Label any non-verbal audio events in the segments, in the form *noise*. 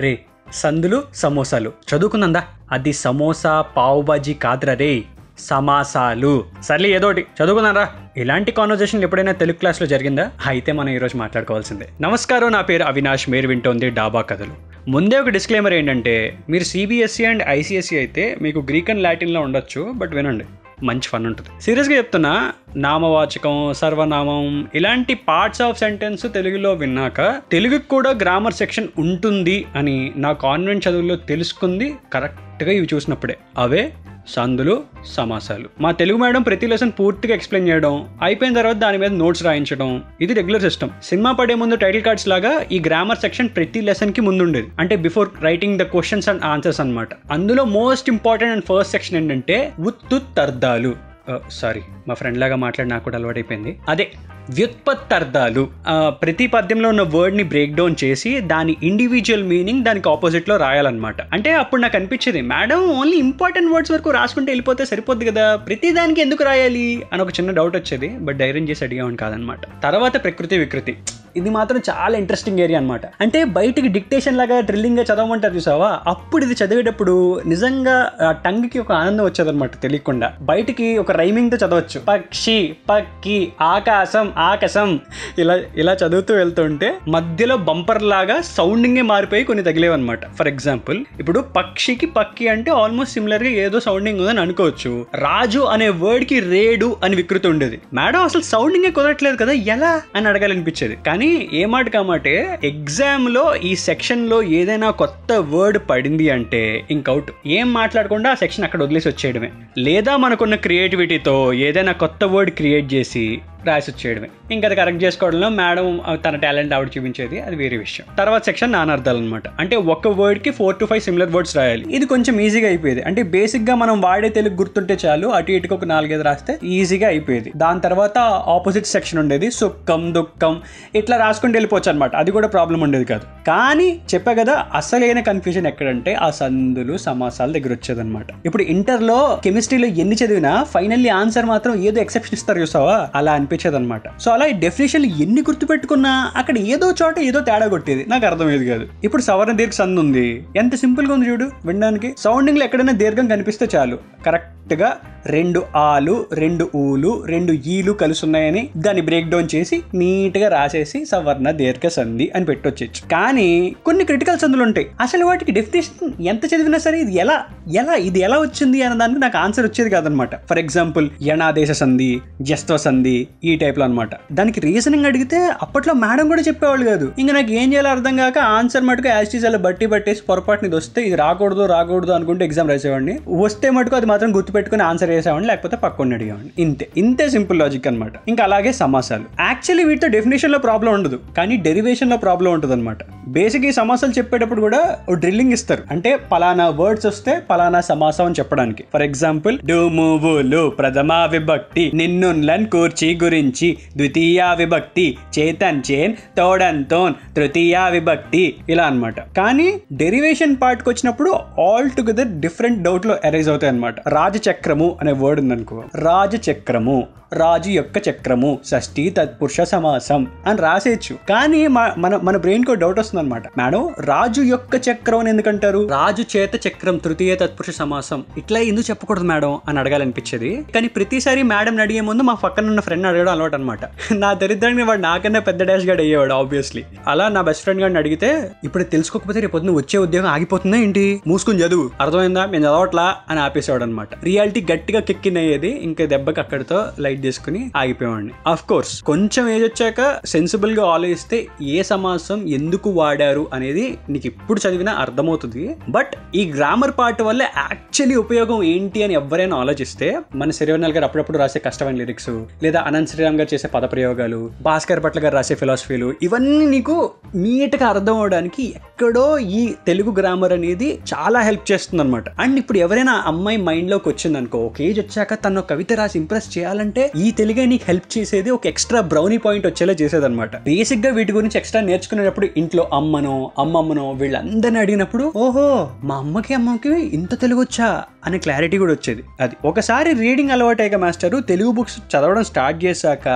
రే సందులు సమోసాలు. చదువుకుందా అది సమోసా పావు బాజీ కాదురా రే. సమాసాలు. సర్లే ఏదోటి చదువుకున్నారా ఇలాంటి కాన్వర్జేషన్ ఎప్పుడైనా తెలుగు క్లాస్లో జరిగిందా? అయితే మనం ఈరోజు మాట్లాడుకోవాల్సిందే. నమస్కారం నా పేరు అవినాష్. మీరు వింటోంది డాబా కథలు. ముందే ఒక డిస్క్లైమర్ ఏంటంటే మీరు సిబిఎస్ఈ అండ్ ఐసిఎస్ఈ అయితే మీకు గ్రీక్ అండ్ లాటిన్లో ఉండొచ్చు బట్ వినండి. మంచి ఫన్ ఉంటుంది. సీరియస్గా చెప్తున్నా నామవాచకం సర్వనామం ఇలాంటి పార్ట్స్ ఆఫ్ సెంటెన్స్ తెలుగులో విన్నాక తెలుగుకి కూడా గ్రామర్ సెక్షన్ ఉంటుంది అని నా కాన్వెంట్ చదువుల్లో తెలుసుకుంది కరెక్ట్గా ఇవి చూసినప్పుడే. అవే సందులు సమాసాలు. మా తెలుగు మేడం ప్రతి లెసన్ పూర్తిగా ఎక్స్ప్లెయిన్ చేయడం అయిపోయిన తర్వాత దాని మీద నోట్స్ రాయించడం ఇది రెగ్యులర్ సిస్టమ్ సినిమా పడే ముందు టైటిల్ కార్డ్స్ లాగా ఈ గ్రామర్ సెక్షన్ ప్రతి లెసన్కి ముందు ఉండేది అంటే before writing the questions and answers అనమాట అందులో most important and first section ఏంటంటే ఉత్తుత్తర్థాలు సారీ మా ఫ్రెండ్ లాగా మాట్లాడి నాకు కూడా అలవాటైపోయింది. అదే వ్యుత్పత్తర్థాలు. ప్రతి పద్యంలో ఉన్న వర్డ్ని బ్రేక్ డౌన్ చేసి దాని ఇండివిజువల్ మీనింగ్ దానికి ఆపోజిట్లో రాయాలన్నమాట. అంటే అప్పుడు నాకు అనిపించేది మేడం ఓన్లీ ఇంపార్టెంట్ వర్డ్స్ వరకు రాసుకుంటే వెళ్ళిపోతే సరిపోద్ది కదా? ప్రతి దానికి ఎందుకు రాయాలి? అని ఒక చిన్న డౌట్ వచ్చేది బట్ ధైర్యం చేసి అడిగామని కాదనమాట తర్వాత ప్రకృతి వికృతి. ఇది మాత్రం చాలా ఇంట్రెస్టింగ్ ఏరియా అనమాట అంటే బయటికి డిక్టేషన్ లాగా డ్రిల్లింగ్గా చదవమంటారు చూసావా? అప్పుడు ఇది చదివేటప్పుడు నిజంగా ఆ టంగ్కి ఒక ఆనందం వచ్చేదన్నమాట తెలియకుండా. బయటికి ఒక రైమింగ్తో చదవచ్చు. పక్షి పక్కి ఆకాశం ఆకాశం. ఇలా ఇలా చదువుతూ వెళ్తుంటే మధ్యలో బంపర్ లాగా సౌండింగే మారిపోయి కొన్ని తగిలేవన్నమాట. ఫర్ ఎగ్జాంపుల్ ఇప్పుడు పక్షికి పక్కి అంటే ఆల్మోస్ట్ సిమిలర్గా ఏదో సౌండింగ్ ఉందని అనుకోవచ్చు. రాజు అనే వర్డ్కి రేడు అని వికృతి ఉండేది. మేడం అసలు సౌండింగే కుదరట్లేదు కదా? ఎలా? అని అడగాలనిపించేది. కానీ ఏ మాట కామాటే ఎగ్జామ్లో ఈ సెక్షన్లో ఏదైనా కొత్త వర్డ్ పడింది అంటే ఇంకౌట్ ఏం మాట్లాడకుండా ఆ సెక్షన్ అక్కడ వదిలేసి వచ్చేయడమే. లేదా మనకున్న క్రియేటివిటీతో ఏదైనా కొత్త వర్డ్ క్రియేట్ చేసి రాసి వచ్చేయడమే ఇంకా అది కరెక్ట్ చేసుకోవడంలో మేడం తన టాలెంట్ ఆవిడ చూపించేది అది వేరే విషయం. తర్వాత సెక్షన్ నానార్థాలు అనమాట అంటే ఒక వర్డ్కి four to five similar words రాయాలి. ఇది కొంచెం ఈజీగా అయిపోయేది. అంటే బేసిక్గా మనం వాడే తెలుగు గుర్తుంటే చాలు అటు ఇటుకు ఒక నాలుగైదు రాస్తే ఈజీగా అయిపోయేది. దాని తర్వాత ఆపోజిట్ సెక్షన్ ఉండేది సుఖం దుఃఖం ఇట్లా రాసుకుంటూ వెళ్ళిపోవచ్చు అనమాట అది కూడా ప్రాబ్లం ఉండేది కాదు. కానీ చెప్పా కదా అసలైన కన్ఫ్యూజన్ ఎక్కడంటే ఆ సందులు సమాసాల దగ్గర వచ్చేదన్నమాట ఇప్పుడు ఇంటర్లో కెమిస్ట్రీలో ఎన్ని చదివినా ఫైనల్లీ ఆన్సర్ మాత్రం ఏదో ఎక్సెప్షన్ ఇస్తారు చూసావా? అలా అనిపి అనమాట సో అలా ఈ డెఫినేషన్ ఎన్ని గుర్తుపెట్టుకున్నా అక్కడ ఏదో చోట ఏదో తేడా కొట్టేది. నాకు అర్థమయ్యేది కాదు. ఇప్పుడు సవర్ణ దీర్ఘ సంధి ఉంది. ఎంత సింపుల్గా ఉంది చూడు వినడానికి. సౌండింగ్లో ఎక్కడైనా దీర్ఘం కనిపిస్తే చాలు. కరెక్ట్గా రెండు ఆలు రెండు ఊలు రెండు ఈలు కలిసి ఉన్నాయని దాన్ని బ్రేక్ డౌన్ చేసి నీట్గా రాసేసి సవర్ణ దీర్ఘ సంధి అని పెట్టొచ్చు కానీ కొన్ని క్రిటికల్ సందులు ఉంటాయి. అసలు వాటికి డెఫినేషన్ ఎంత చదివినా సరే ఇది ఎలా ఎలా ఇది ఎలా వచ్చింది అన్న దానికి నాకు ఆన్సర్ వచ్చేది కాదనమాట ఫర్ ఎగ్జాంపుల్ యనాదేశ సంధి జస్త్వ సంధి ఈ టైప్లో అనమాట దానికి రీజనింగ్ అడిగితే అప్పట్లో మేడం కూడా చెప్పేవాళ్ళు కాదు. ఇంకా నాకు ఏం చేయాలో అర్థం కాక ఆన్సర్ మటుకు యాస్టీజ్ అలా బట్టి పట్టేసి పొరపాటుని ఇది వస్తే ఇది రాకూడదు రాకూడదు అనుకుంటే ఎగ్జామ్ రాసేవాడిని. వస్తే మటుకు అది మాత్రం గుర్తుపెట్టుకుని ఆన్సర్ చేసేవాడిని లేకపోతే పక్కన అడిగేవాడిని. ఇంతే. ఇంతే సింపుల్ లాజిక్ అనమాట ఇంకా అలాగే సమాసాలు. యాక్చువల్లీ వీటితో డెఫినేషన్లో ప్రాబ్లం ఉండదు. కానీ డెరివేషన్లో ప్రాబ్లం ఉంటుంది అనమాట బేసిక్ ఈ సమాసాలు చెప్పేటప్పుడు కూడా డ్రిల్లింగ్ ఇస్తారు. అంటే పలానా వర్డ్స్ వస్తే పలానా సమాసం అని చెప్పడానికి. ఫర్ ఎగ్జాంపుల్ డూమువులు ప్రథమ విభక్తి నిన్నున్లన్ కూర్చి గురించి ద్వితీయ విభక్తి చేతన్ చేన్ తోడన్తోన్ తృతీయ విభక్తి ఇలా అనమాట కానీ డెరివేషన్ పార్ట్కి వచ్చినప్పుడు ఆల్ టుగెదర్ డిఫరెంట్ డౌట్లు అరైజ్ అవుతాయి అనమాట రాజచక్రము అనే వర్డ్ ఉందనుకో. రాజచక్రము. రాజు యొక్క చక్రము షష్ఠి తత్పురుష సమాసం అని రాసేయచ్చు కానీ మన మన బ్రెయిన్ కో డౌట్ వస్తుంది అనమాట మేడం రాజు యొక్క చక్రం అని ఎందుకంటారు? రాజు చేత చక్రం తృతీయ తత్పురుష సమాసం. ఇట్లా ఎందుకు చెప్పకూడదు మేడం అని అడగాలనిపించేది. కానీ ప్రతిసారి మేడం అడిగే ముందు మా పక్కన ఉన్న ఫ్రెండ్ అడగడం అలవాటు అనమాట *laughs* నా దరిద్రాన్ని వాడు నాకన్నా పెద్ద డాష్ గాడు అయ్యేవాడు ఆబ్వియస్లీ అలా నా బెస్ట్ ఫ్రెండ్ గారిని అడిగితే ఇప్పుడు తెలుసుకోకపోతే రేపు పొద్దున్న వచ్చే ఉద్యోగం ఆగిపోతుందా ఏంటి? మూసుకుని చదువు. అర్థమైందా? మేము చదవట్లా అని ఆపేసేవాడు అనమాట రియాలిటీ గట్టిగా కిక్కిన్ అయ్యేది ఇంకా దెబ్బకి అక్కడితో లైట్ చేసుకుని ఆగిపోయేవాడిని. ఆఫ్ కోర్స్ కొంచెం ఏజ్ వచ్చాక సెన్సిబుల్గా ఆలోచిస్తే ఏ సమాసం ఎందుకు వాడారు అనేది నీకు ఇప్పుడు చదివినా అర్థమవుతుంది. బట్ ఈ గ్రామర్ పార్ట్ వల్ల యాక్చువల్లీ ఉపయోగం ఏంటి అని ఎవరైనా ఆలోచిస్తే మన శరీరనాల్ గారు అప్పుడప్పుడు రాసే కష్టమైన లిరిక్స్ లేదా అనంత్ శ్రీరామ్ గారు చేసే పదప్రయోగాలు భాస్కర్ పట్ల గారు రాసే ఫిలాసఫీలు ఇవన్నీ నీకు నీట్గా అర్థం అవడానికి ఎక్కడో ఈ తెలుగు గ్రామర్ అనేది చాలా హెల్ప్ చేస్తుంది అనమాట అండ్ ఇప్పుడు ఎవరైనా అమ్మాయి మైండ్లోకి వచ్చింది అనుకో ఒక ఏజ్ వచ్చాక తను కవిత రాసి ఇంప్రెస్ చేయాలంటే ఈ తెలుగే నీకు హెల్ప్ చేసేది ఒక ఎక్స్ట్రా బ్రౌనీ పాయింట్ వచ్చేలా చేసేది అనమాట బేసిక్గా వీటి గురించి ఎక్స్ట్రా నేర్చుకునేటప్పుడు ఇంట్లో అమ్మనో అమ్మమ్మనో వీళ్ళందరినీ అడిగినప్పుడు ఓహో మా అమ్మకి అమ్మకి ఇంత తెలుగు వచ్చా? అనే క్లారిటీ కూడా వచ్చేది. అది ఒకసారి రీడింగ్ అలవాటయ్యాక మాస్టర్ తెలుగు బుక్స్ చదవడం స్టార్ట్ చేశాక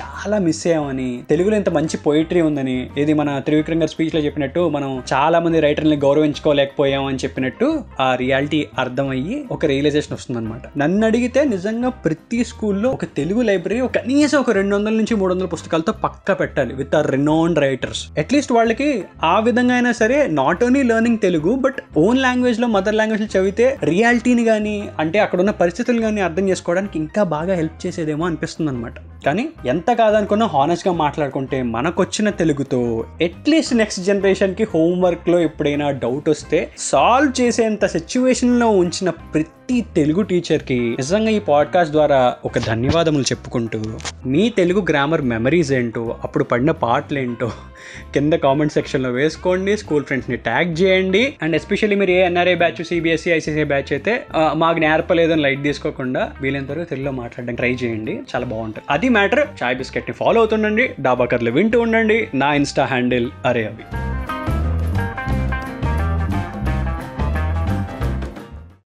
చాలా మిస్ అయ్యామని తెలుగులో ఇంత మంచి పోయిటరీ ఉందని ఇది మన త్రివిక్రమ్ గారి స్పీచ్లో చెప్పినట్టు మనం చాలా మంది రైటర్ని గౌరవించుకోలేకపోయాం అని చెప్పినట్టు ఆ రియాలిటీ అర్థమయ్యి ఒక రియలైజేషన్ వస్తుందన్నమాట. నన్ను అడిగితే నిజంగా ప్రతి స్కూల్లో ఒక తెలుగు లైబ్రరీ ఒక కనీసం ఒక రెండు వందల నుంచి మూడు వందల పుస్తకాలతో పక్కా పెట్టాలి with our renowned writers at least వాళ్ళకి ఆ విధంగా అయినా సరే not only learning Telugu but own లాంగ్వేజ్లో మదర్ లాంగ్వేజ్లో చదివితే రియాలిటీని కానీ అంటే అక్కడ ఉన్న పరిస్థితులు కానీ అర్థం చేసుకోవడానికి ఇంకా బాగా హెల్ప్ చేసేదేమో అనిపిస్తుంది అనమాట కానీ ఎంత కాదనుకున్నా హానెస్ట్గా మాట్లాడుకుంటే మనకొచ్చిన తెలుగుతో అట్లీస్ట్ నెక్స్ట్ జనరేషన్కి హోంవర్క్లో ఎప్పుడైనా డౌట్ వస్తే సాల్వ్ చేసేంత సిచ్యువేషన్లో ఉంచిన ప్రతి తెలుగు టీచర్కి నిజంగా ఈ పాడ్కాస్ట్ ద్వారా ఒక ధన్యవాదములు చెప్పుకుంటూ మీ తెలుగు గ్రామర్ మెమరీస్ ఏంటో అప్పుడు పడిన పాటలు ఏంటో కింద కామెంట్ సెక్షన్లో వేసుకోండి స్కూల్ ఫ్రెండ్స్ని ట్యాగ్ చేయండి అండ్ ఎస్పెషల్లీ మీరు a NRI batch CBSE ICC batch అయితే మాకు నేర్పలేదని లైట్ తీసుకోకుండా వీలైనంత వరకు తెలుగులో మాట్లాడడానికి ట్రై చేయండి. చాలా బాగుంటుంది. అది మ్యాటర్. చాయ్ బిస్కెట్ని ఫాలో అవుతుండండి డాబా కర్లు వింటూ ఉండండి. నా ఇన్స్టా హ్యాండిల్ అరే అవి